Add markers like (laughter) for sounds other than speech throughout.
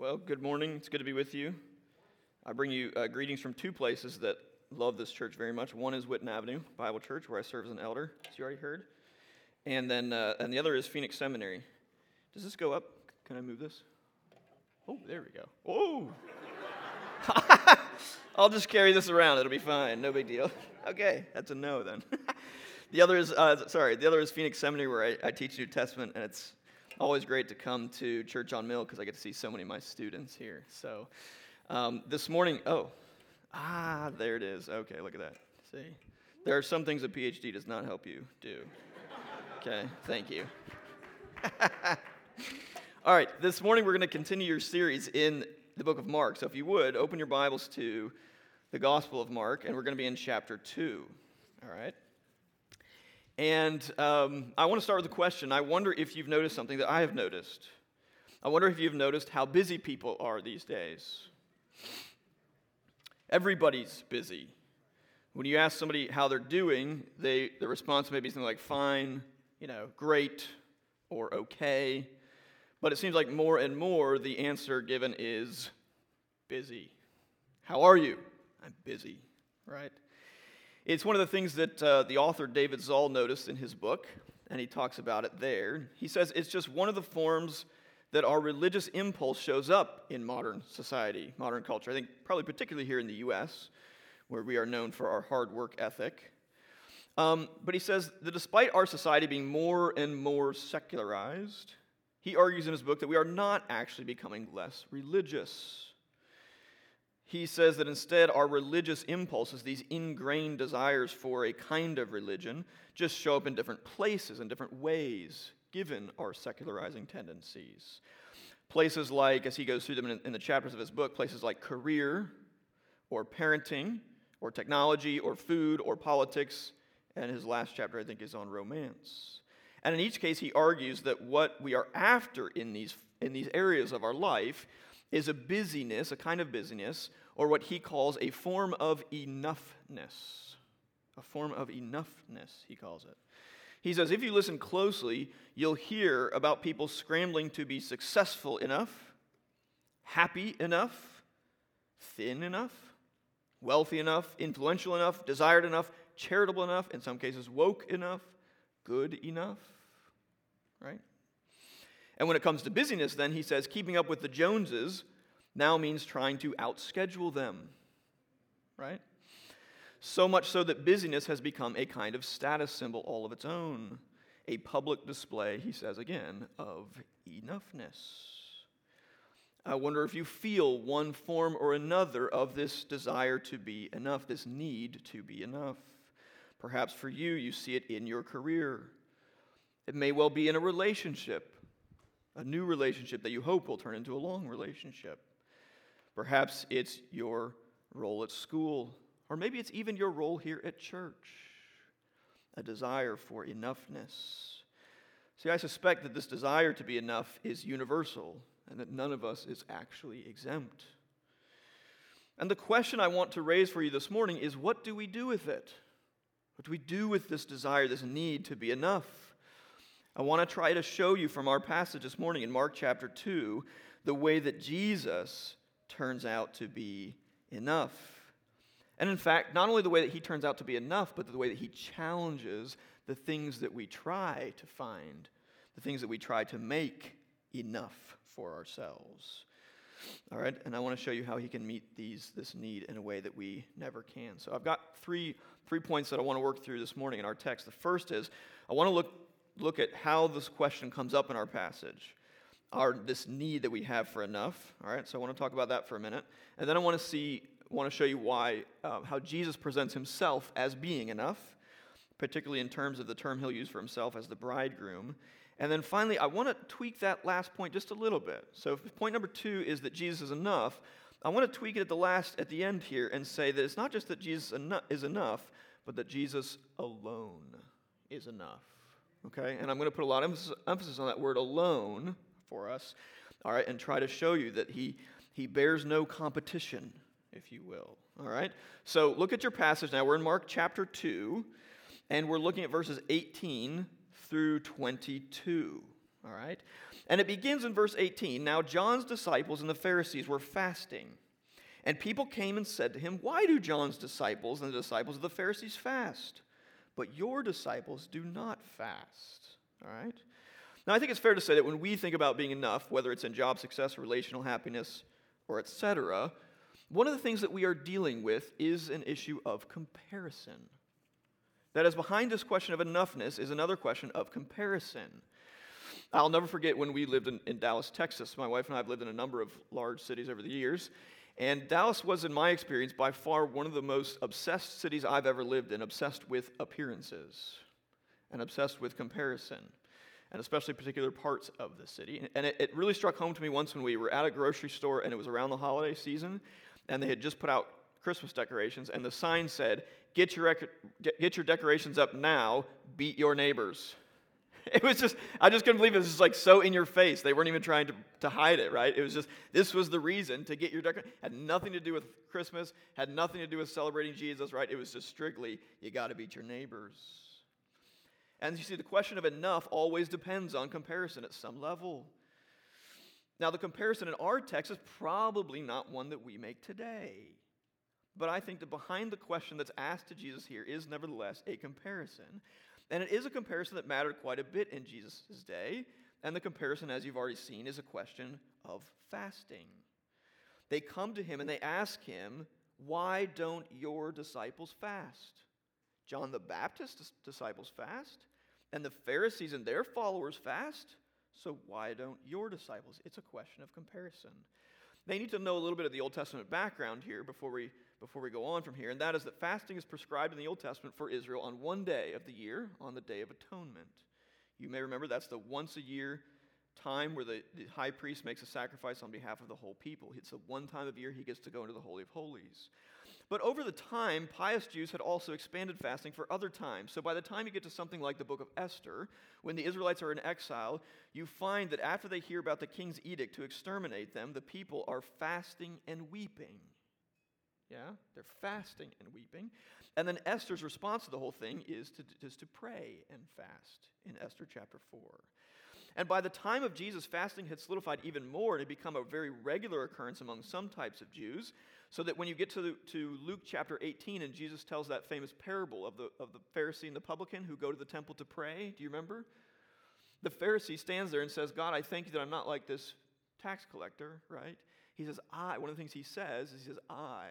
Well, good morning. It's good to be with you. I bring you uh, greetings from two places that love this church very much. One is Witten Avenue Bible Church, where I serve as an elder, as you already heard, and then uh, and the other is Phoenix Seminary. Does this go up? Can I move this? Oh, there we go. Oh. (laughs) I'll just carry this around. It'll be fine. No big deal. Okay, that's a no then. (laughs) the other is uh, sorry. The other is Phoenix Seminary, where I, I teach New Testament, and it's always great to come to Church on Mill because I get to see so many of my students here. So um, this morning, oh, ah, there it is. Okay, look at that. See, there are some things a PhD does not help you do. Okay, thank you. (laughs) All right, this morning we're going to continue your series in the book of Mark. So if you would, open your Bibles to the Gospel of Mark, and we're going to be in chapter 2. All right? And um, I want to start with a question. I wonder if you've noticed something that I have noticed. I wonder if you've noticed how busy people are these days. Everybody's busy. When you ask somebody how they're doing, they, the response may be something like fine, you know, great, or okay. But it seems like more and more the answer given is busy. How are you? I'm busy, right? It's one of the things that uh, the author David Zahl noticed in his book, and he talks about it there. He says it's just one of the forms that our religious impulse shows up in modern society, modern culture. I think probably particularly here in the U.S., where we are known for our hard work ethic. Um, but he says that despite our society being more and more secularized, he argues in his book that we are not actually becoming less religious he says that instead our religious impulses, these ingrained desires for a kind of religion, just show up in different places and different ways, given our secularizing tendencies. Places like, as he goes through them in, the chapters of his book, places like career, or parenting, or technology, or food, or politics, and his last chapter, I think, is on romance. And in each case, he argues that what we are after in these, in these areas of our life is a busyness, a kind of busyness, or what he calls a form of enoughness. A form of enoughness, he calls it. He says, if you listen closely, you'll hear about people scrambling to be successful enough, happy enough, thin enough, wealthy enough, influential enough, desired enough, charitable enough, in some cases, woke enough, good enough, right? And when it comes to busyness, then he says, keeping up with the Joneses now means trying to outschedule them, right? So much so that busyness has become a kind of status symbol all of its own, a public display, he says again, of enoughness. I wonder if you feel one form or another of this desire to be enough, this need to be enough. Perhaps for you, you see it in your career. It may well be in a relationship a new relationship that you hope will turn into a long relationship. Perhaps it's your role at school, or maybe it's even your role here at church, a desire for enoughness. See, I suspect that this desire to be enough is universal and that none of us is actually exempt. And the question I want to raise for you this morning is what do we do with it? What do we do with this desire, this need to be enough? I want to try to show you from our passage this morning in Mark chapter 2 the way that Jesus turns out to be enough. And in fact, not only the way that he turns out to be enough, but the way that he challenges the things that we try to find, the things that we try to make enough for ourselves. All right, and I want to show you how he can meet these this need in a way that we never can. So I've got three three points that I want to work through this morning in our text. The first is I want to look look at how this question comes up in our passage, our this need that we have for enough. All right, so I want to talk about that for a minute, and then I want to see, want to show you why, uh, how Jesus presents himself as being enough, particularly in terms of the term he'll use for himself as the bridegroom. And then finally, I want to tweak that last point just a little bit. So, if point number two is that Jesus is enough, I want to tweak it at the last, at the end here, and say that it's not just that Jesus is enough, but that Jesus alone is enough okay? And I'm going to put a lot of emphasis on that word alone for us, all right, and try to show you that he, he bears no competition, if you will, all right? So look at your passage now. We're in Mark chapter 2, and we're looking at verses 18 through 22, all right? And it begins in verse 18. Now, John's disciples and the Pharisees were fasting. And people came and said to him, Why do John's disciples and the disciples of the Pharisees fast? But your disciples do not fast. All right? Now, I think it's fair to say that when we think about being enough, whether it's in job success, relational happiness, or etc., one of the things that we are dealing with is an issue of comparison. That is, behind this question of enoughness is another question of comparison. I'll never forget when we lived in, in, Dallas, Texas. My wife and I have lived in a number of large cities over the years. And Dallas was, in my experience, by far one of the most obsessed cities I've ever lived in, obsessed with appearances and obsessed with comparison, and especially particular parts of the city. And it, it really struck home to me once when we were at a grocery store and it was around the holiday season, and they had just put out Christmas decorations, and the sign said, Get your, get your decorations up now, beat your neighbors. (laughs) It was just, I just couldn't believe it. it was just like so in your face. They weren't even trying to, to hide it, right? It was just, this was the reason to get your decoration. Had nothing to do with Christmas, had nothing to do with celebrating Jesus, right? It was just strictly, you got to beat your neighbors. And you see, the question of enough always depends on comparison at some level. Now, the comparison in our text is probably not one that we make today. But I think that behind the question that's asked to Jesus here is nevertheless a comparison. And it is a comparison that mattered quite a bit in Jesus' day. And the comparison, as you've already seen, is a question of fasting. They come to him and they ask him, Why don't your disciples fast? John the Baptist's disciples fast, and the Pharisees and their followers fast. So why don't your disciples? It's a question of comparison. They need to know a little bit of the Old Testament background here before we, before we go on from here, and that is that fasting is prescribed in the Old Testament for Israel on one day of the year, on the Day of Atonement. You may remember that's the once a year time where the, the high priest makes a sacrifice on behalf of the whole people. It's the one time of year he gets to go into the Holy of Holies. But over the time, pious Jews had also expanded fasting for other times. So by the time you get to something like the book of Esther, when the Israelites are in exile, you find that after they hear about the king's edict to exterminate them, the people are fasting and weeping. Yeah? They're fasting and weeping. And then Esther's response to the whole thing is to, is to pray and fast in Esther chapter 4. And by the time of Jesus, fasting had solidified even more and had become a very regular occurrence among some types of Jews. So that when you get to, to Luke chapter 18 and Jesus tells that famous parable of the, of the Pharisee and the publican who go to the temple to pray, do you remember? The Pharisee stands there and says, God, I thank you that I'm not like this tax collector, right? He says, I, one of the things he says is, he says, I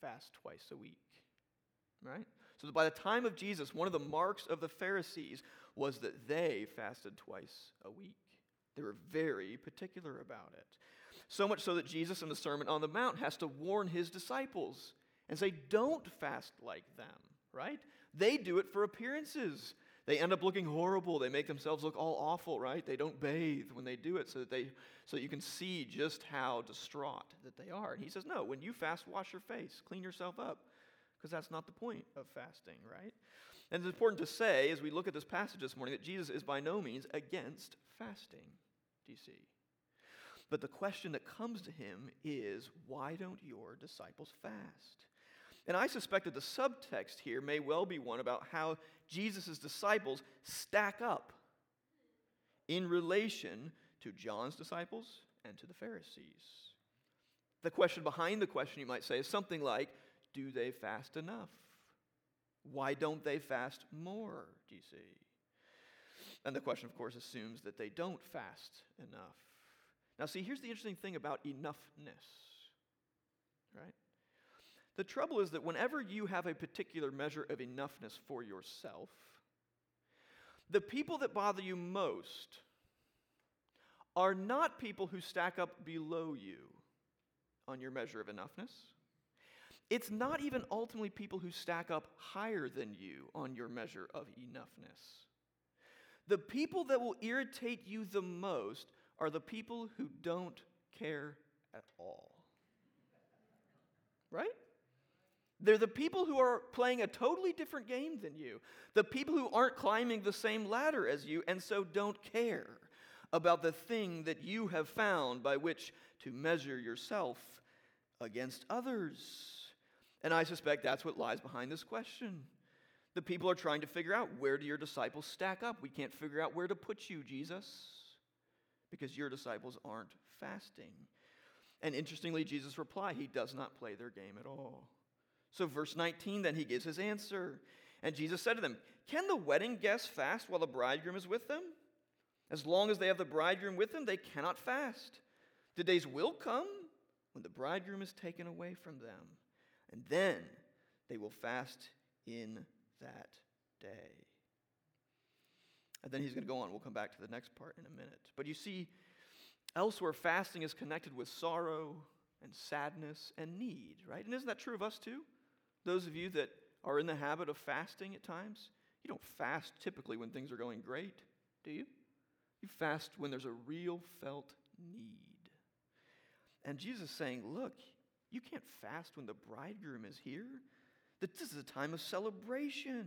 fast twice a week, right? So by the time of Jesus, one of the marks of the Pharisees was that they fasted twice a week. They were very particular about it. So much so that Jesus in the Sermon on the Mount has to warn his disciples and say, Don't fast like them, right? They do it for appearances. They end up looking horrible. They make themselves look all awful, right? They don't bathe when they do it so that they so that you can see just how distraught that they are. And he says, "No, when you fast, wash your face, clean yourself up, because that's not the point of fasting, right?" And it's important to say as we look at this passage this morning that Jesus is by no means against fasting. Do you see? But the question that comes to him is, why don't your disciples fast? And I suspect that the subtext here may well be one about how Jesus' disciples stack up in relation to John's disciples and to the Pharisees. The question behind the question, you might say, is something like Do they fast enough? Why don't they fast more? Do you see? And the question, of course, assumes that they don't fast enough. Now, see, here's the interesting thing about enoughness, right? The trouble is that whenever you have a particular measure of enoughness for yourself, the people that bother you most are not people who stack up below you on your measure of enoughness. It's not even ultimately people who stack up higher than you on your measure of enoughness. The people that will irritate you the most are the people who don't care at all. Right? They're the people who are playing a totally different game than you. The people who aren't climbing the same ladder as you and so don't care about the thing that you have found by which to measure yourself against others. And I suspect that's what lies behind this question. The people are trying to figure out where do your disciples stack up? We can't figure out where to put you, Jesus. Because your disciples aren't fasting. And interestingly, Jesus' reply, he does not play their game at all. So, verse 19, then he gives his answer. And Jesus said to them, Can the wedding guests fast while the bridegroom is with them? As long as they have the bridegroom with them, they cannot fast. The days will come when the bridegroom is taken away from them, and then they will fast in that day. And then he's going to go on. We'll come back to the next part in a minute. But you see, elsewhere, fasting is connected with sorrow and sadness and need, right? And isn't that true of us too? Those of you that are in the habit of fasting at times, you don't fast typically when things are going great, do you? You fast when there's a real felt need. And Jesus is saying, look, you can't fast when the bridegroom is here. That This is a time of celebration.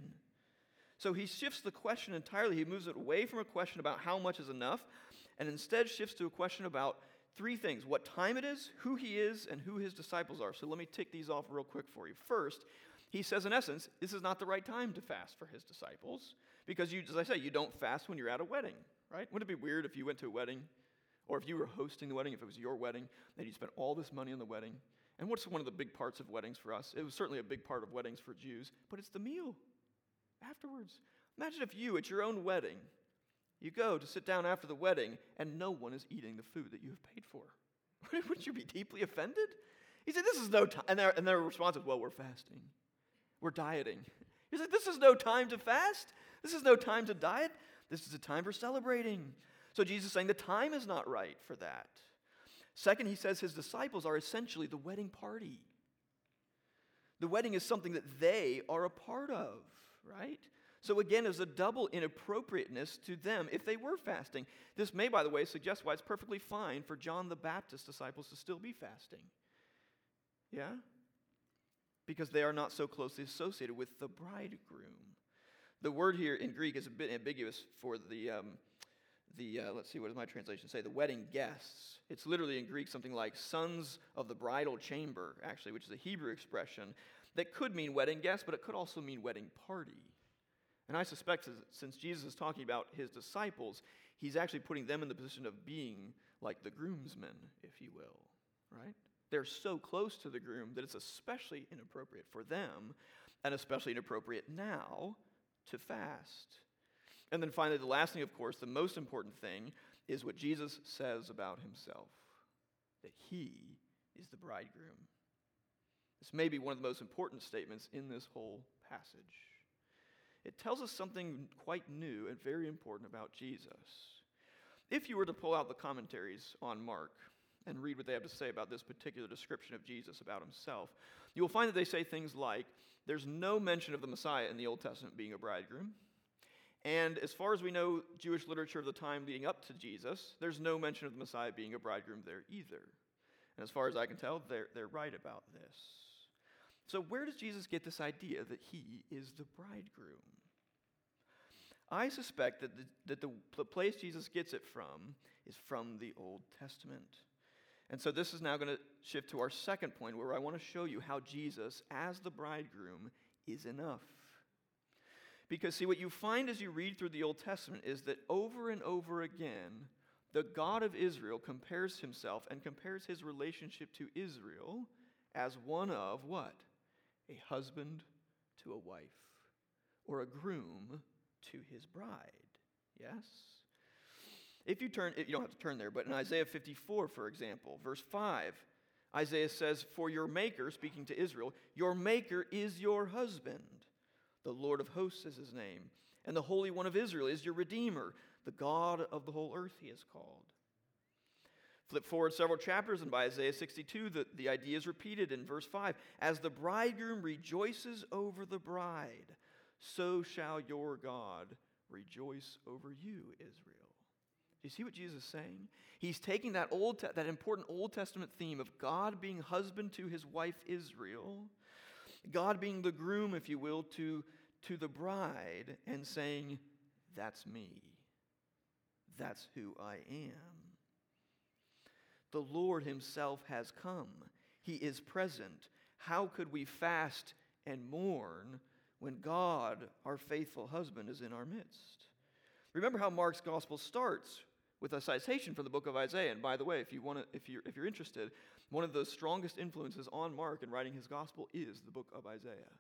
So he shifts the question entirely. He moves it away from a question about how much is enough and instead shifts to a question about three things what time it is, who he is, and who his disciples are. So let me tick these off real quick for you. First, he says, in essence, this is not the right time to fast for his disciples because, you, as I say, you don't fast when you're at a wedding, right? Wouldn't it be weird if you went to a wedding or if you were hosting the wedding, if it was your wedding, that you spent all this money on the wedding? And what's one of the big parts of weddings for us? It was certainly a big part of weddings for Jews, but it's the meal afterwards. Imagine if you, at your own wedding, you go to sit down after the wedding and no one is eating the food that you have paid for. (laughs) Wouldn't you be deeply offended? He said, This is no time. And their, and their response is, Well, we're fasting. We're dieting. He said, This is no time to fast. This is no time to diet. This is a time for celebrating. So Jesus is saying the time is not right for that. Second, he says his disciples are essentially the wedding party. The wedding is something that they are a part of, right? So again, there's a double inappropriateness to them if they were fasting. This may, by the way, suggest why it's perfectly fine for John the Baptist disciples to still be fasting. Yeah? Because they are not so closely associated with the bridegroom. The word here in Greek is a bit ambiguous for the, um, the uh, let's see, what does my translation say? The wedding guests. It's literally in Greek something like sons of the bridal chamber, actually, which is a Hebrew expression that could mean wedding guests, but it could also mean wedding party. And I suspect since Jesus is talking about his disciples, he's actually putting them in the position of being like the groomsmen, if you will, right? They're so close to the groom that it's especially inappropriate for them, and especially inappropriate now to fast. And then finally, the last thing, of course, the most important thing is what Jesus says about himself that he is the bridegroom. This may be one of the most important statements in this whole passage it tells us something quite new and very important about Jesus. If you were to pull out the commentaries on Mark and read what they have to say about this particular description of Jesus about himself, you will find that they say things like there's no mention of the Messiah in the Old Testament being a bridegroom. And as far as we know, Jewish literature of the time leading up to Jesus, there's no mention of the Messiah being a bridegroom there either. And as far as I can tell, they're, they're right about this. So, where does Jesus get this idea that he is the bridegroom? I suspect that the, that the, the place Jesus gets it from is from the Old Testament. And so, this is now going to shift to our second point where I want to show you how Jesus, as the bridegroom, is enough. Because, see, what you find as you read through the Old Testament is that over and over again, the God of Israel compares himself and compares his relationship to Israel as one of what? A husband to a wife, or a groom to his bride. Yes? If you turn, you don't have to turn there, but in Isaiah 54, for example, verse 5, Isaiah says, For your maker, speaking to Israel, your maker is your husband. The Lord of hosts is his name. And the Holy One of Israel is your Redeemer. The God of the whole earth he is called. Flip forward several chapters, and by Isaiah 62, the, the idea is repeated in verse 5 As the bridegroom rejoices over the bride, so shall your God rejoice over you, Israel. Do you see what Jesus is saying? He's taking that, old te- that important Old Testament theme of God being husband to his wife Israel, God being the groom, if you will, to, to the bride, and saying, That's me. That's who I am. The Lord Himself has come. He is present. How could we fast and mourn when God, our faithful husband, is in our midst? Remember how Mark's gospel starts with a citation from the book of Isaiah. And by the way, if, you want to, if, you're, if you're interested, one of the strongest influences on Mark in writing his gospel is the book of Isaiah.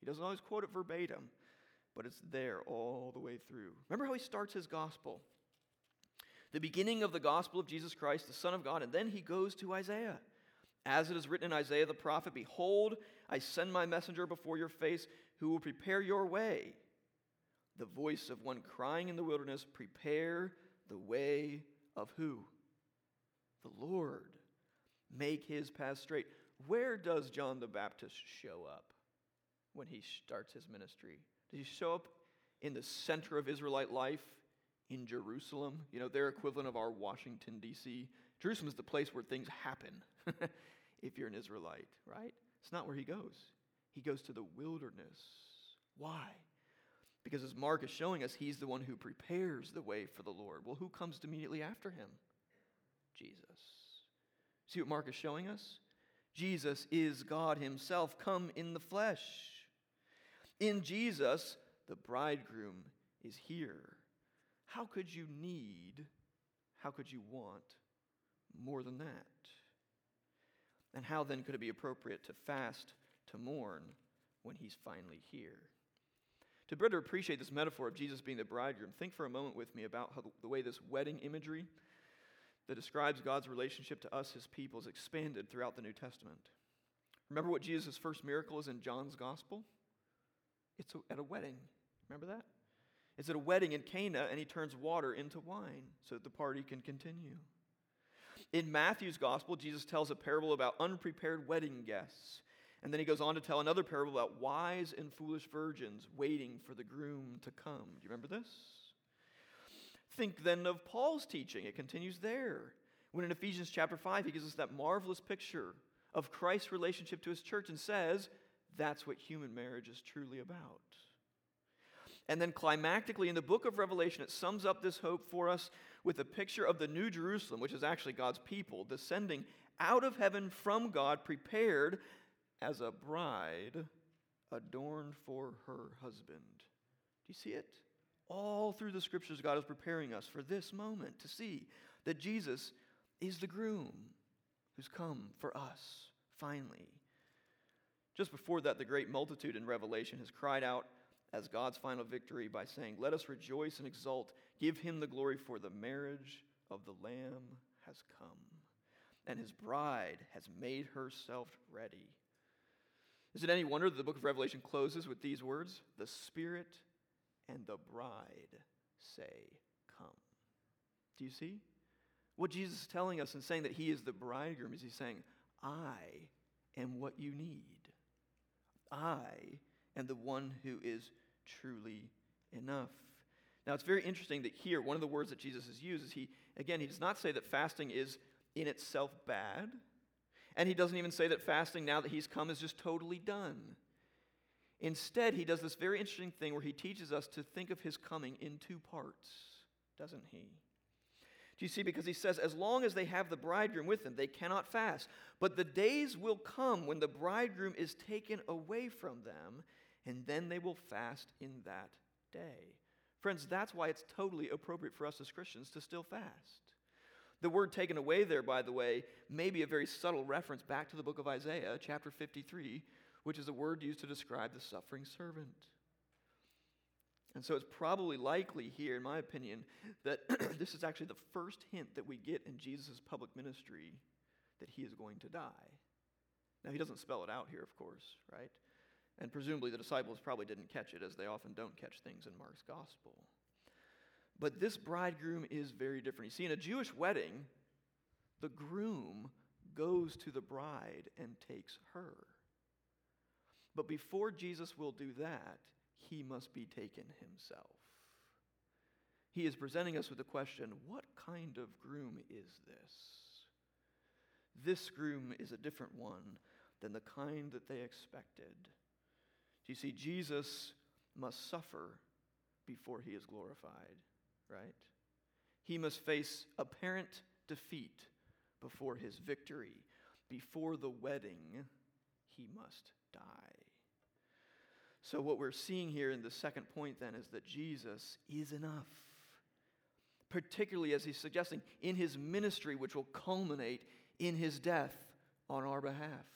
He doesn't always quote it verbatim, but it's there all the way through. Remember how he starts his gospel? The beginning of the gospel of Jesus Christ, the Son of God, and then he goes to Isaiah. As it is written in Isaiah the prophet Behold, I send my messenger before your face who will prepare your way. The voice of one crying in the wilderness, Prepare the way of who? The Lord. Make his path straight. Where does John the Baptist show up when he starts his ministry? Does he show up in the center of Israelite life in Jerusalem? You know, their equivalent of our Washington, D.C. Jerusalem is the place where things happen (laughs) if you're an Israelite, right? It's not where he goes. He goes to the wilderness. Why? Because as Mark is showing us, he's the one who prepares the way for the Lord. Well, who comes immediately after him? Jesus. See what Mark is showing us? Jesus is God himself come in the flesh. In Jesus, the bridegroom is here. How could you need, how could you want more than that? And how then could it be appropriate to fast, to mourn, when he's finally here? To better appreciate this metaphor of Jesus being the bridegroom, think for a moment with me about how the way this wedding imagery that describes God's relationship to us, his people, is expanded throughout the New Testament. Remember what Jesus' first miracle is in John's gospel? It's at a wedding. Remember that? It's at a wedding in Cana, and he turns water into wine so that the party can continue. In Matthew's gospel, Jesus tells a parable about unprepared wedding guests and then he goes on to tell another parable about wise and foolish virgins waiting for the groom to come. Do you remember this? Think then of Paul's teaching. It continues there. When in Ephesians chapter 5, he gives us that marvelous picture of Christ's relationship to his church and says, that's what human marriage is truly about. And then climactically in the book of Revelation, it sums up this hope for us with a picture of the New Jerusalem, which is actually God's people, descending out of heaven from God, prepared as a bride adorned for her husband. Do you see it? All through the scriptures, God is preparing us for this moment to see that Jesus is the groom who's come for us, finally. Just before that, the great multitude in Revelation has cried out as God's final victory by saying, Let us rejoice and exult, give him the glory, for the marriage of the Lamb has come, and his bride has made herself ready. Is it any wonder that the book of Revelation closes with these words? The Spirit and the bride say, Come. Do you see? What Jesus is telling us in saying that he is the bridegroom is he's saying, I am what you need. I am the one who is truly enough. Now, it's very interesting that here, one of the words that Jesus has used is he, again, he does not say that fasting is in itself bad. And he doesn't even say that fasting, now that he's come, is just totally done. Instead, he does this very interesting thing where he teaches us to think of his coming in two parts, doesn't he? Do you see? Because he says, as long as they have the bridegroom with them, they cannot fast. But the days will come when the bridegroom is taken away from them, and then they will fast in that day. Friends, that's why it's totally appropriate for us as Christians to still fast. The word taken away there, by the way, may be a very subtle reference back to the book of Isaiah, chapter 53, which is a word used to describe the suffering servant. And so it's probably likely here, in my opinion, that (clears throat) this is actually the first hint that we get in Jesus' public ministry that he is going to die. Now, he doesn't spell it out here, of course, right? And presumably the disciples probably didn't catch it, as they often don't catch things in Mark's gospel. But this bridegroom is very different. You see, in a Jewish wedding, the groom goes to the bride and takes her. But before Jesus will do that, he must be taken himself. He is presenting us with the question what kind of groom is this? This groom is a different one than the kind that they expected. You see, Jesus must suffer before he is glorified right? He must face apparent defeat before his victory. Before the wedding, he must die. So, what we're seeing here in the second point then is that Jesus is enough. particularly as he's suggesting in his ministry, which will culminate in his death on our behalf.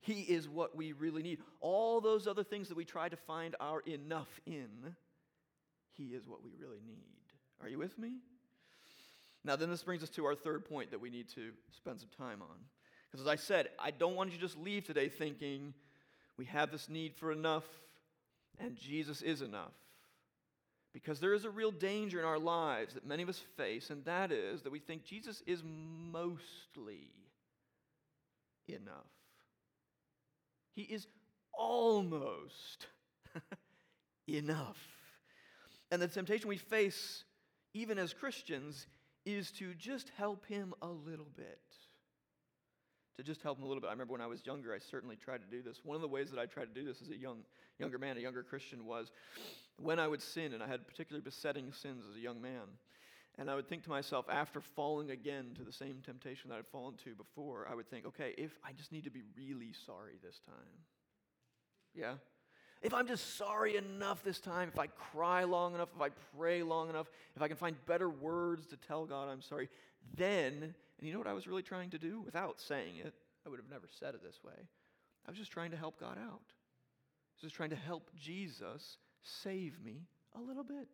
He is what we really need. All those other things that we try to find our enough in, He is what we really need. Are you with me? Now, then this brings us to our third point that we need to spend some time on. Because as I said, I don't want you to just leave today thinking we have this need for enough and Jesus is enough. Because there is a real danger in our lives that many of us face, and that is that we think Jesus is mostly enough. He is almost (laughs) enough. And the temptation we face, even as Christians, is to just help him a little bit. To just help him a little bit. I remember when I was younger, I certainly tried to do this. One of the ways that I tried to do this as a young, younger man, a younger Christian, was when I would sin, and I had particularly besetting sins as a young man. And I would think to myself, after falling again to the same temptation that I'd fallen to before, I would think, okay, if I just need to be really sorry this time. Yeah? If I'm just sorry enough this time, if I cry long enough, if I pray long enough, if I can find better words to tell God I'm sorry, then, and you know what I was really trying to do without saying it? I would have never said it this way. I was just trying to help God out. I was just trying to help Jesus save me a little bit.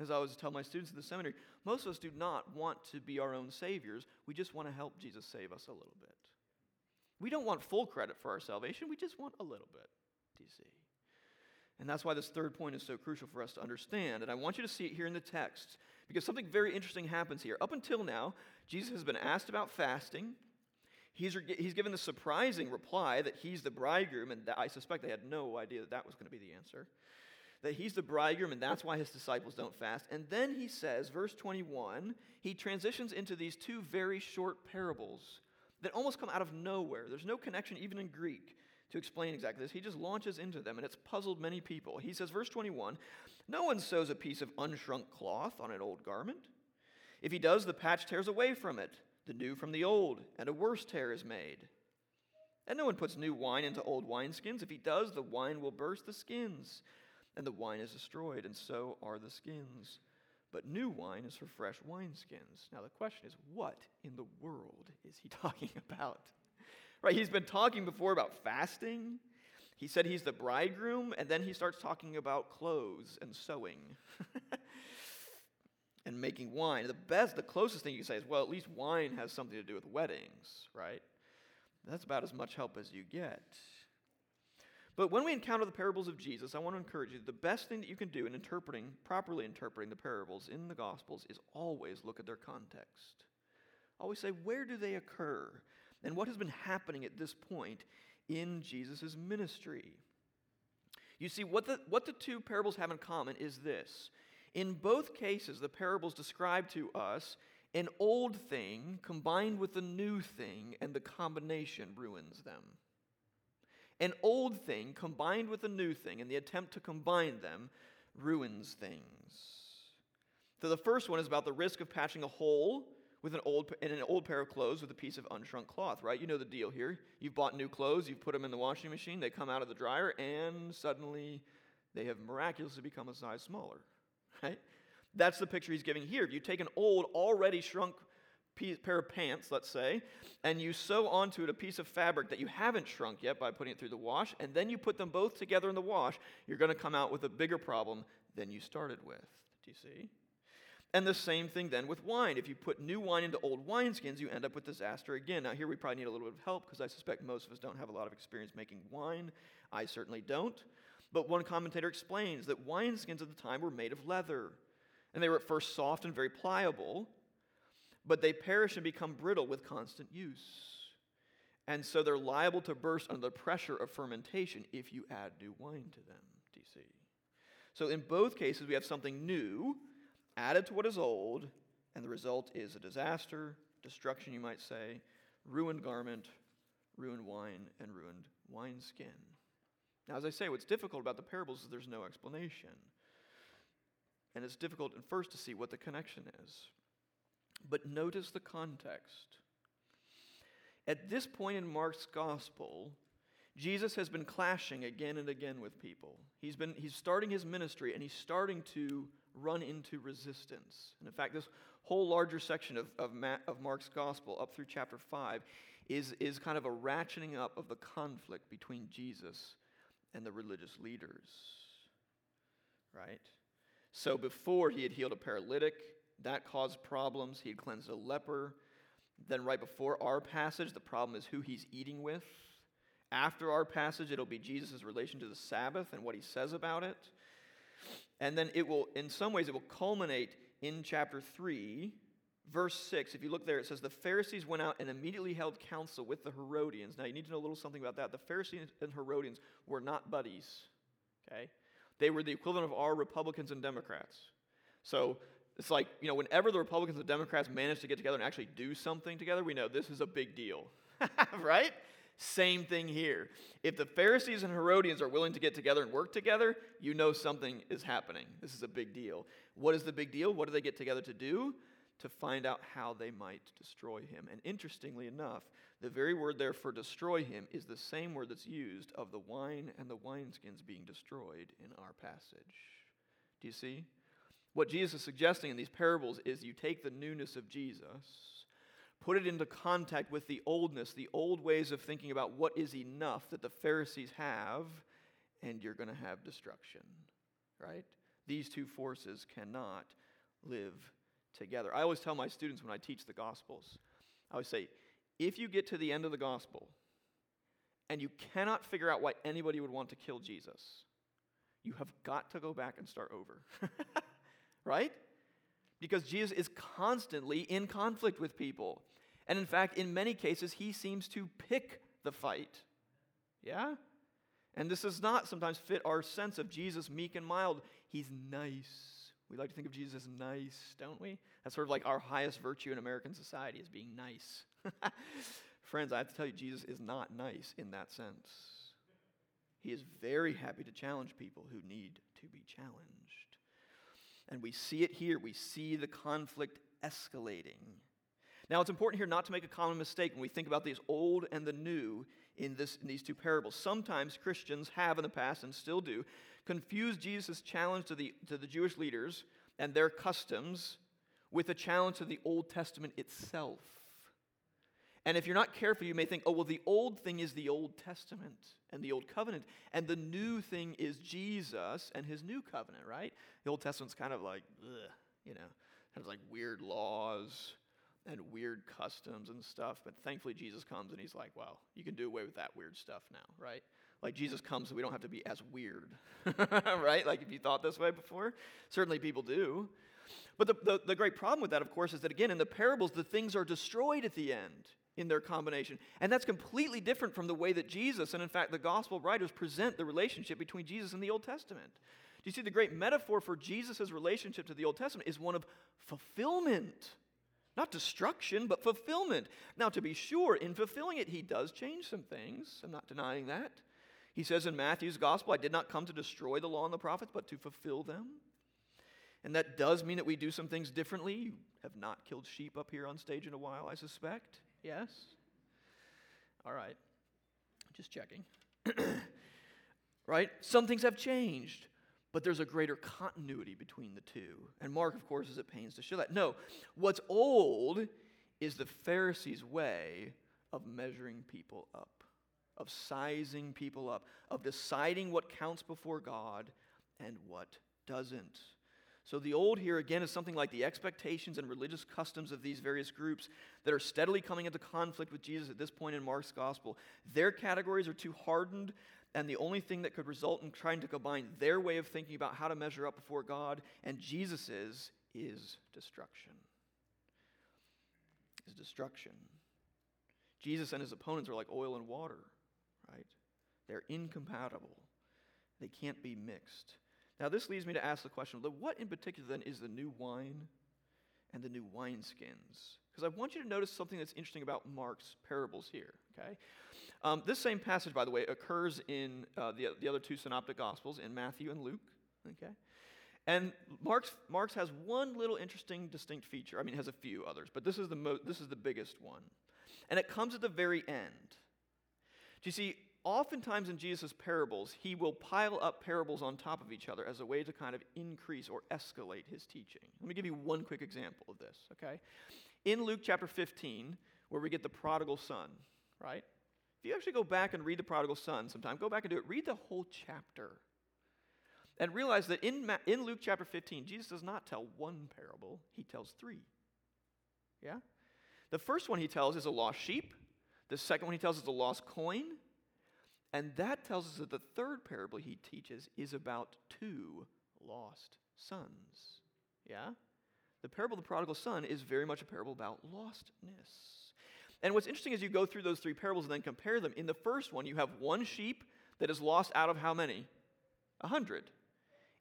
As I always tell my students in the seminary, most of us do not want to be our own saviors. We just want to help Jesus save us a little bit. We don't want full credit for our salvation, we just want a little bit. Do you see? And that's why this third point is so crucial for us to understand. And I want you to see it here in the text because something very interesting happens here. Up until now, Jesus has been asked about fasting. He's, he's given the surprising reply that he's the bridegroom, and I suspect they had no idea that that was going to be the answer. That he's the bridegroom, and that's why his disciples don't fast. And then he says, verse 21, he transitions into these two very short parables that almost come out of nowhere. There's no connection, even in Greek to explain exactly this. He just launches into them, and it's puzzled many people. He says, verse 21 No one sews a piece of unshrunk cloth on an old garment. If he does, the patch tears away from it, the new from the old, and a worse tear is made. And no one puts new wine into old wineskins. If he does, the wine will burst the skins, and the wine is destroyed, and so are the skins. But new wine is for fresh wineskins. Now, the question is, what in the world is he (laughs) talking about? Right? He's been talking before about fasting. He said he's the bridegroom, and then he starts talking about clothes and sewing (laughs) and making wine. The best, the closest thing you can say is, well, at least wine has something to do with weddings, right? That's about as much help as you get. But when we encounter the parables of Jesus, I want to encourage you the best thing that you can do in interpreting, properly interpreting the parables in the Gospels is always look at their context. Always say, where do they occur? and what has been happening at this point in Jesus' ministry. You see, what the, what the two parables have in common is this. In both cases, the parables describe to us an old thing combined with a new thing, and the combination ruins them. An old thing combined with a new thing, and the attempt to combine them ruins things. So the first one is about the risk of patching a hole with an old in an old pair of clothes with a piece of unshrunk cloth, right? You know the deal here. You've bought new clothes, you've put them in the washing machine, they come out of the dryer, and suddenly they have miraculously become a size smaller, (laughs) right? That's the picture he's giving here. If you take an old, already shrunk pair of pants, let's say, and you sew onto it a piece of fabric that you haven't shrunk yet by putting it through the wash, and then you put them both together in the wash, you're going to come out with a bigger problem than you started with. Do you see? And the same thing then with wine. If you put new wine into old wineskins, you end up with disaster again. Now, here we probably need a little bit of help because I suspect most of us don't have a lot of experience making wine. I certainly don't. But one commentator explains that wineskins at the time were made of leather. And they were at first soft and very pliable, but they perish and become brittle with constant use. And so they're liable to burst under the pressure of fermentation if you add new wine to them. Do you see? So in both cases, we have something new added to what is old, and the result is a disaster, destruction, you might say, ruined garment, ruined wine, and ruined wineskin. Now, as I say, what's difficult about the parables is there's no explanation. And it's difficult at first to see what the connection is. But notice the context. At this point in Mark's gospel, Jesus has been clashing again and again with people. He's, been, he's starting his ministry and he's starting to run into resistance. And in fact, this whole larger section of, of, Ma- of Mark's gospel, up through chapter 5, is, is kind of a ratcheting up of the conflict between Jesus and the religious leaders. Right? So before he had healed a paralytic, that caused problems. He had cleansed a leper. Then, right before our passage, the problem is who he's eating with. After our passage, it'll be Jesus' relation to the Sabbath and what he says about it. And then it will, in some ways, it will culminate in chapter 3, verse 6. If you look there, it says, The Pharisees went out and immediately held counsel with the Herodians. Now, you need to know a little something about that. The Pharisees and Herodians were not buddies, okay? They were the equivalent of our Republicans and Democrats. So it's like, you know, whenever the Republicans and Democrats manage to get together and actually do something together, we know this is a big deal, (laughs) right? Same thing here. If the Pharisees and Herodians are willing to get together and work together, you know something is happening. This is a big deal. What is the big deal? What do they get together to do? To find out how they might destroy him. And interestingly enough, the very word there for destroy him is the same word that's used of the wine and the wineskins being destroyed in our passage. Do you see? What Jesus is suggesting in these parables is you take the newness of Jesus put it into contact with the oldness, the old ways of thinking about what is enough that the Pharisees have, and you're going to have destruction, right? These two forces cannot live together. I always tell my students when I teach the Gospels, I always say, if you get to the end of the Gospel and you cannot figure out why anybody would want to kill Jesus, you have got to go back and start over. (laughs) right? because Jesus is constantly in conflict with people. And in fact, in many cases, he seems to pick the fight. Yeah? And this does not sometimes fit our sense of Jesus meek and mild. He's nice. We like to think of Jesus as nice, don't we? That's sort of like our highest virtue in American society is being nice. (laughs) Friends, I have to tell you, Jesus is not nice in that sense. He is very happy to challenge people who need to be challenged. And we see it here. We see the conflict escalating. Now, it's important here not to make a common mistake when we think about these old and the new in, this, in these two parables. Sometimes Christians have in the past and still do confuse Jesus' challenge to the, to the Jewish leaders and their customs with a challenge to the Old Testament itself. And if you're not careful, you may think, oh, well, the old thing is the Old Testament and the Old Covenant, and the new thing is Jesus and his new covenant, right? The Old Testament's kind of like, ugh, you know, has like weird laws and weird customs and stuff. But thankfully, Jesus comes and he's like, well, you can do away with that weird stuff now, right? Like Jesus comes so we don't have to be as weird, (laughs) right? Like if you thought this way before, certainly people do. But the, the, the great problem with that, of course, is that again, in the parables, the things are destroyed at the end in their combination. And that's completely different from the way that Jesus, and in fact, the gospel writers present the relationship between Jesus and the Old Testament. Do you see the great metaphor for Jesus' relationship to the Old Testament is one of fulfillment? Not destruction, but fulfillment. Now, to be sure, in fulfilling it, he does change some things. I'm not denying that. He says in Matthew's gospel, I did not come to destroy the law and the prophets, but to fulfill them. And that does mean that we do some things differently. You have not killed sheep up here on stage in a while, I suspect. Yes? All right. Just checking. (coughs) right? Some things have changed, but there's a greater continuity between the two. And Mark, of course, is at pains to show that. No, what's old is the Pharisees' way of measuring people up, of sizing people up, of deciding what counts before God and what doesn't. So, the old here again is something like the expectations and religious customs of these various groups that are steadily coming into conflict with Jesus at this point in Mark's gospel. Their categories are too hardened, and the only thing that could result in trying to combine their way of thinking about how to measure up before God and Jesus's is destruction. Is destruction. Jesus and his opponents are like oil and water, right? They're incompatible, they can't be mixed. Now, this leads me to ask the question what in particular then is the new wine and the new wineskins? Because I want you to notice something that's interesting about Mark's parables here, okay? Um, this same passage, by the way, occurs in uh, the, the other two synoptic gospels, in Matthew and Luke, okay? And Mark's, Mark's has one little interesting, distinct feature. I mean, it has a few others, but this is the, mo- this is the biggest one. And it comes at the very end. Do you see, oftentimes in Jesus' parables, he will pile up parables on top of each other as a way to kind of increase or escalate his teaching. Let me give you one quick example of this, okay? In Luke chapter 15, where we get the prodigal son, right? If you actually go back and read the prodigal son sometime, go back and do it. Read the whole chapter. And realize that in, Ma- in Luke chapter 15, Jesus does not tell one parable, he tells three. Yeah? The first one he tells is a lost sheep. The second one he tells is a lost coin. And that tells us that the third parable he teaches is about two lost sons. Yeah? The parable of the prodigal son is very much a parable about lostness. And what's interesting is you go through those three parables and then compare them. In the first one, you have one sheep that is lost out of how many? A hundred.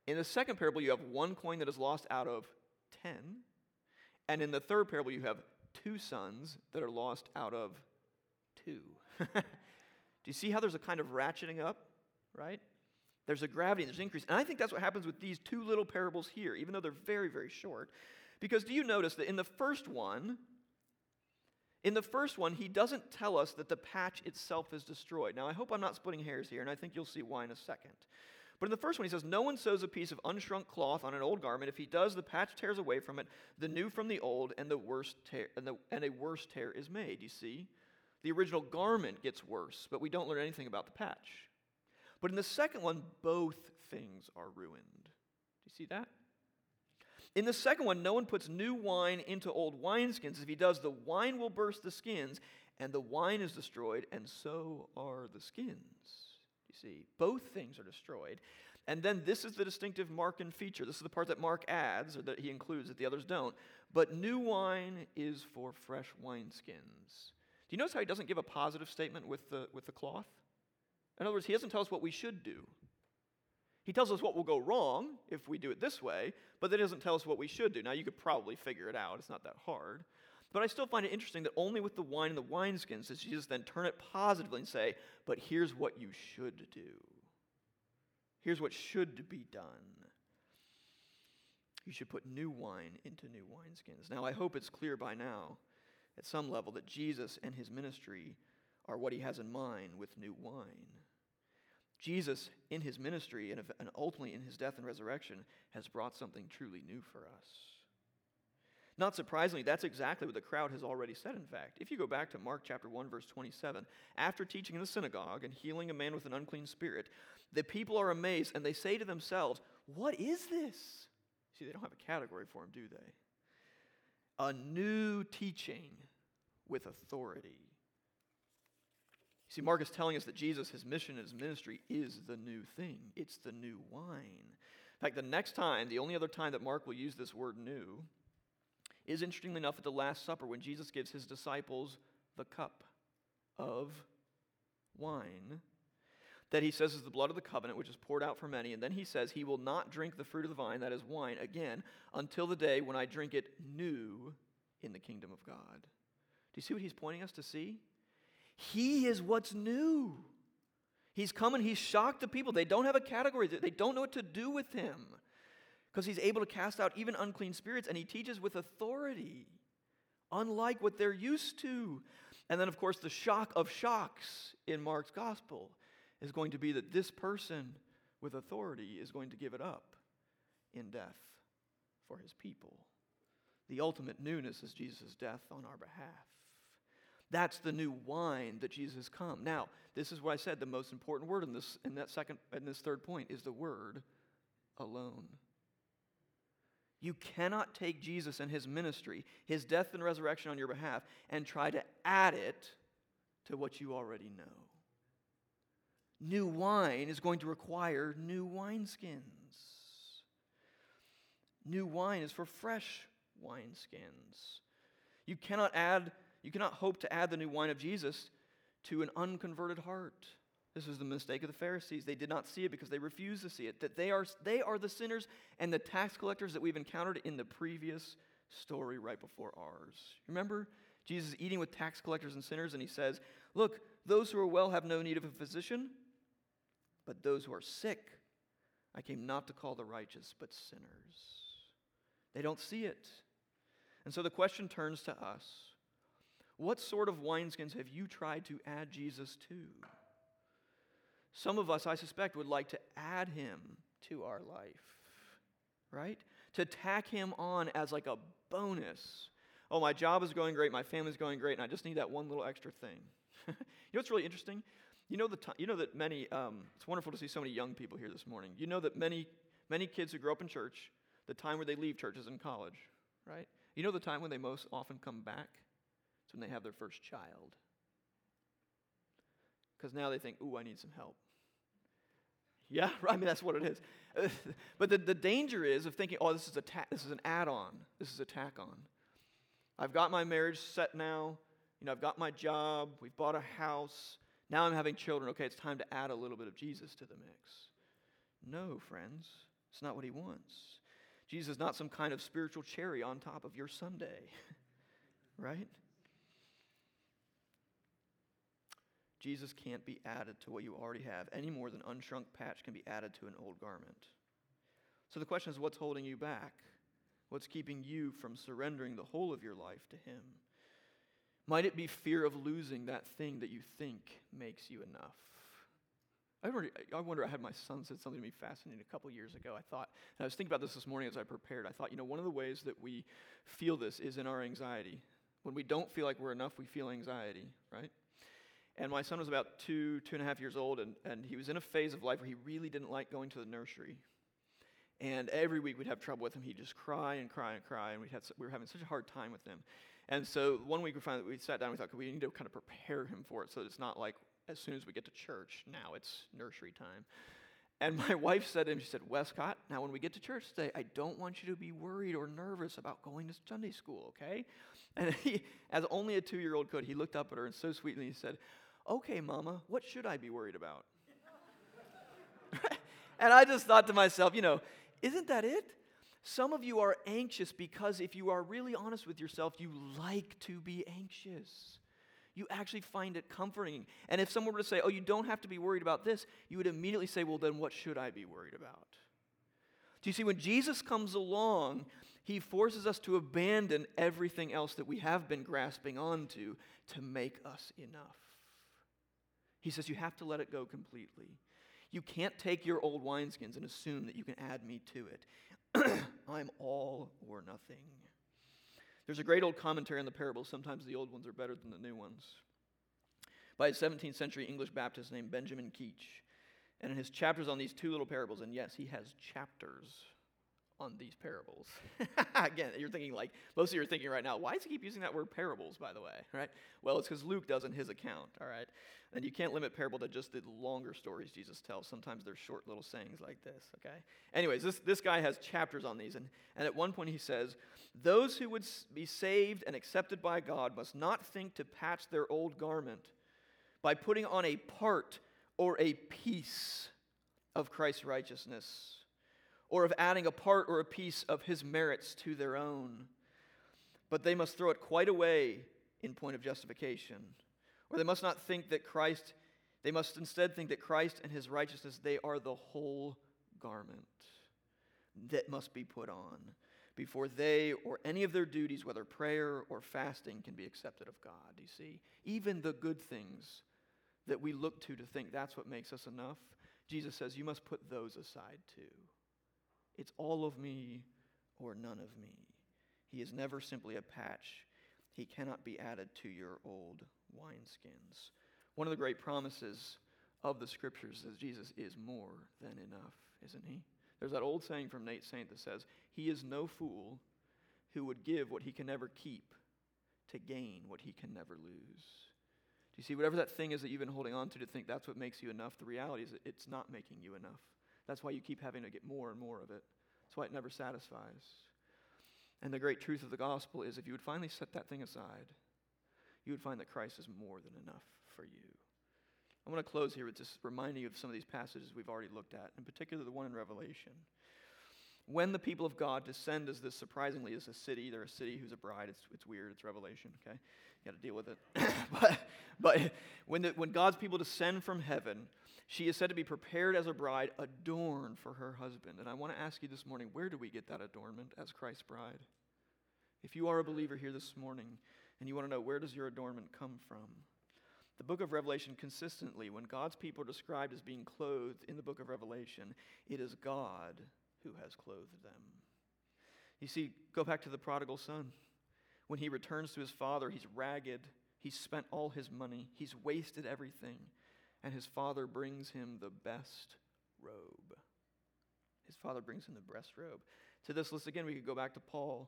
In the second parable, you have one coin that is lost out of ten. And in the third parable, you have two sons that are lost out of two. (laughs) Do you see how there's a kind of ratcheting up, right? There's a gravity, there's an increase. And I think that's what happens with these two little parables here, even though they're very, very short. Because do you notice that in the first one, in the first one, he doesn't tell us that the patch itself is destroyed. Now, I hope I'm not splitting hairs here, and I think you'll see why in a second. But in the first one, he says, No one sews a piece of unshrunk cloth on an old garment. If he does, the patch tears away from it, the new from the old, and, the worst tear, and, the, and a worse tear is made. You see? The original garment gets worse, but we don't learn anything about the patch. But in the second one, both things are ruined. Do you see that? In the second one, no one puts new wine into old wineskins. If he does, the wine will burst the skins, and the wine is destroyed, and so are the skins. You see, both things are destroyed. And then this is the distinctive mark and feature. This is the part that Mark adds, or that he includes, that the others don't. But new wine is for fresh wineskins. Do you notice how he doesn't give a positive statement with the, with the cloth? In other words, he doesn't tell us what we should do. He tells us what will go wrong if we do it this way, but that doesn't tell us what we should do. Now, you could probably figure it out, it's not that hard. But I still find it interesting that only with the wine and the wineskins does Jesus then turn it positively and say, But here's what you should do. Here's what should be done. You should put new wine into new wineskins. Now, I hope it's clear by now, at some level, that Jesus and his ministry are what he has in mind with new wine. Jesus, in his ministry and ultimately in his death and resurrection, has brought something truly new for us. Not surprisingly, that's exactly what the crowd has already said, in fact. If you go back to Mark chapter 1, verse 27, after teaching in the synagogue and healing a man with an unclean spirit, the people are amazed and they say to themselves, What is this? See, they don't have a category for him, do they? A new teaching with authority. You see, Mark is telling us that Jesus, his mission his ministry is the new thing. It's the new wine. In fact, the next time, the only other time that Mark will use this word new, is interestingly enough at the Last Supper when Jesus gives his disciples the cup of wine that he says is the blood of the covenant, which is poured out for many. And then he says, He will not drink the fruit of the vine, that is wine, again, until the day when I drink it new in the kingdom of God. Do you see what he's pointing us to see? He is what's new. He's come and he's shocked the people. They don't have a category, they don't know what to do with him because he's able to cast out even unclean spirits and he teaches with authority, unlike what they're used to. And then, of course, the shock of shocks in Mark's gospel is going to be that this person with authority is going to give it up in death for his people. The ultimate newness is Jesus' death on our behalf. That's the new wine that Jesus has come. Now, this is what I said. The most important word in this, in that second, in this third point is the word alone. You cannot take Jesus and his ministry, his death and resurrection on your behalf, and try to add it to what you already know. New wine is going to require new wineskins. New wine is for fresh wineskins. You cannot add, you cannot hope to add the new wine of Jesus to an unconverted heart. This was the mistake of the Pharisees. They did not see it because they refused to see it. That they are, they are the sinners and the tax collectors that we've encountered in the previous story right before ours. Remember? Jesus is eating with tax collectors and sinners, and he says, Look, those who are well have no need of a physician, but those who are sick, I came not to call the righteous, but sinners. They don't see it. And so the question turns to us What sort of wineskins have you tried to add Jesus to? Some of us, I suspect, would like to add him to our life, right? To tack him on as like a bonus. Oh, my job is going great, my family's going great, and I just need that one little extra thing. (laughs) you know what's really interesting? You know, the t- you know that many, um, it's wonderful to see so many young people here this morning. You know that many, many kids who grow up in church, the time where they leave church is in college, right? You know the time when they most often come back? It's when they have their first child. Because now they think, ooh, I need some help. Yeah, (laughs) I mean, that's what it is. (laughs) but the, the danger is of thinking, oh, this is, a ta- this is an add on, this is a tack on. I've got my marriage set now. You know, I've got my job. We've bought a house. Now I'm having children. Okay, it's time to add a little bit of Jesus to the mix. No, friends, it's not what he wants. Jesus is not some kind of spiritual cherry on top of your Sunday, (laughs) right? Jesus can't be added to what you already have any more than unshrunk patch can be added to an old garment. So the question is what's holding you back? What's keeping you from surrendering the whole of your life to Him? Might it be fear of losing that thing that you think makes you enough? I wonder, I wonder, I had my son said something to me fascinating a couple years ago. I thought, and I was thinking about this this morning as I prepared. I thought, you know, one of the ways that we feel this is in our anxiety. When we don't feel like we're enough, we feel anxiety, right? And my son was about two, two and a half years old, and, and he was in a phase of life where he really didn't like going to the nursery. And every week we'd have trouble with him. He'd just cry and cry and cry, and we had we were having such a hard time with him. And so one week we finally we sat down. and We thought we need to kind of prepare him for it, so it's not like as soon as we get to church, now it's nursery time. And my (laughs) wife said to him, she said, Westcott, now when we get to church today, I don't want you to be worried or nervous about going to Sunday school, okay? And he, as only a two year old could, he looked up at her and so sweetly he said, Okay, mama, what should I be worried about? (laughs) and I just thought to myself, you know, isn't that it? Some of you are anxious because if you are really honest with yourself, you like to be anxious. You actually find it comforting. And if someone were to say, oh, you don't have to be worried about this, you would immediately say, well, then what should I be worried about? Do you see, when Jesus comes along, he forces us to abandon everything else that we have been grasping onto to make us enough. He says, you have to let it go completely. You can't take your old wineskins and assume that you can add me to it. (clears throat) I'm all or nothing. There's a great old commentary on the parables. Sometimes the old ones are better than the new ones. By a 17th century English Baptist named Benjamin Keach. And in his chapters on these two little parables, and yes, he has chapters on these parables. (laughs) Again, you're thinking like, most of you are thinking right now, why does he keep using that word parables, by the way, right? Well, it's because Luke does in his account, all right? And you can't limit parable to just the longer stories Jesus tells. Sometimes they're short little sayings like this, okay? Anyways, this, this guy has chapters on these, and, and at one point he says, Those who would be saved and accepted by God must not think to patch their old garment by putting on a part or a piece of Christ's righteousness or of adding a part or a piece of his merits to their own. But they must throw it quite away in point of justification. Or they must not think that Christ, they must instead think that Christ and his righteousness, they are the whole garment that must be put on before they or any of their duties, whether prayer or fasting, can be accepted of God. You see, even the good things that we look to to think that's what makes us enough, Jesus says you must put those aside too. It's all of me or none of me. He is never simply a patch. He cannot be added to your old wineskins. One of the great promises of the scriptures is Jesus is more than enough, isn't he? There's that old saying from Nate Saint that says, He is no fool who would give what he can never keep to gain what he can never lose. Do you see, whatever that thing is that you've been holding on to to think that's what makes you enough, the reality is that it's not making you enough. That's why you keep having to get more and more of it. That's why it never satisfies. And the great truth of the gospel is if you would finally set that thing aside, you would find that Christ is more than enough for you. I want to close here with just reminding you of some of these passages we've already looked at, in particular the one in Revelation. When the people of God descend as this surprisingly as a city, they're a city who's a bride. It's, it's weird. It's Revelation. Okay, you got to deal with it. (coughs) but but when the, when God's people descend from heaven, she is said to be prepared as a bride, adorned for her husband. And I want to ask you this morning, where do we get that adornment as Christ's bride? If you are a believer here this morning and you want to know where does your adornment come from, The book of Revelation consistently, when God's people are described as being clothed in the book of Revelation, it is God who has clothed them. You see, go back to the prodigal son. When he returns to his father, he's ragged, he's spent all his money, he's wasted everything, and his father brings him the best robe. His father brings him the best robe. To this list again, we could go back to Paul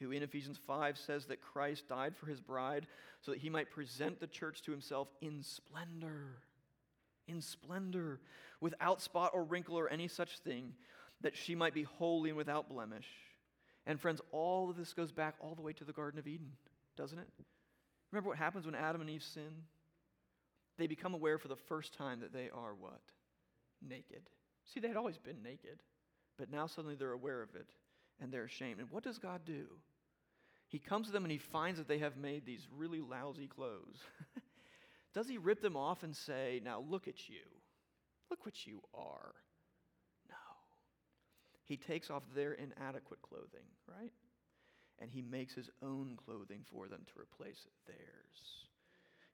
who in Ephesians 5 says that Christ died for his bride so that he might present the church to himself in splendor. In splendor, without spot or wrinkle or any such thing, that she might be holy and without blemish. And friends, all of this goes back all the way to the Garden of Eden, doesn't it? Remember what happens when Adam and Eve sin? They become aware for the first time that they are what? Naked. See, they had always been naked, but now suddenly they're aware of it and they're ashamed. And what does God do? He comes to them and he finds that they have made these really lousy clothes. (laughs) does he rip them off and say, Now look at you? Look what you are? No. He takes off their inadequate clothing, right? And he makes his own clothing for them to replace theirs.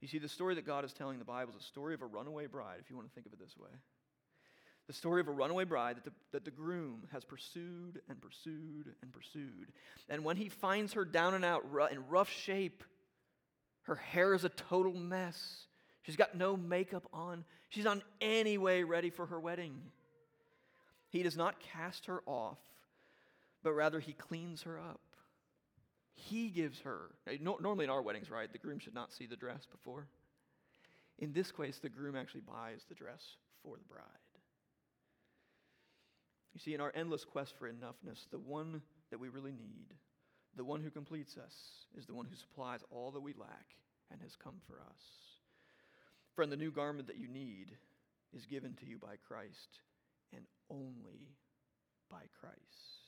You see, the story that God is telling in the Bible is a story of a runaway bride, if you want to think of it this way. The story of a runaway bride that the, that the groom has pursued and pursued and pursued. And when he finds her down and out in rough shape, her hair is a total mess. She's got no makeup on. She's on any way ready for her wedding. He does not cast her off, but rather he cleans her up. He gives her. Normally in our weddings, right, the groom should not see the dress before. In this case, the groom actually buys the dress for the bride. You see, in our endless quest for enoughness, the one that we really need, the one who completes us, is the one who supplies all that we lack and has come for us. Friend, the new garment that you need is given to you by Christ and only by Christ.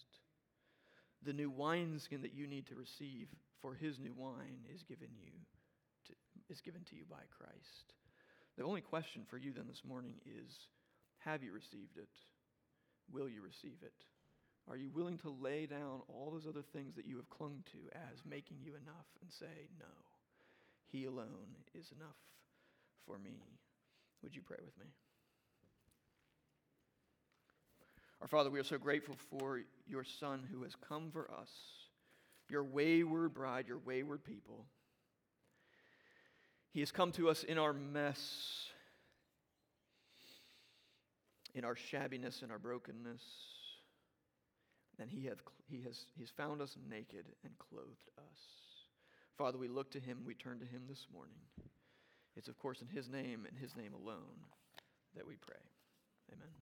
The new wineskin that you need to receive for his new wine is given you to, is given to you by Christ. The only question for you then this morning is have you received it? Will you receive it? Are you willing to lay down all those other things that you have clung to as making you enough and say, No, He alone is enough for me? Would you pray with me? Our Father, we are so grateful for your Son who has come for us, your wayward bride, your wayward people. He has come to us in our mess in our shabbiness and our brokenness. And he, hath, he has found us naked and clothed us. Father, we look to him, we turn to him this morning. It's, of course, in his name and his name alone that we pray. Amen.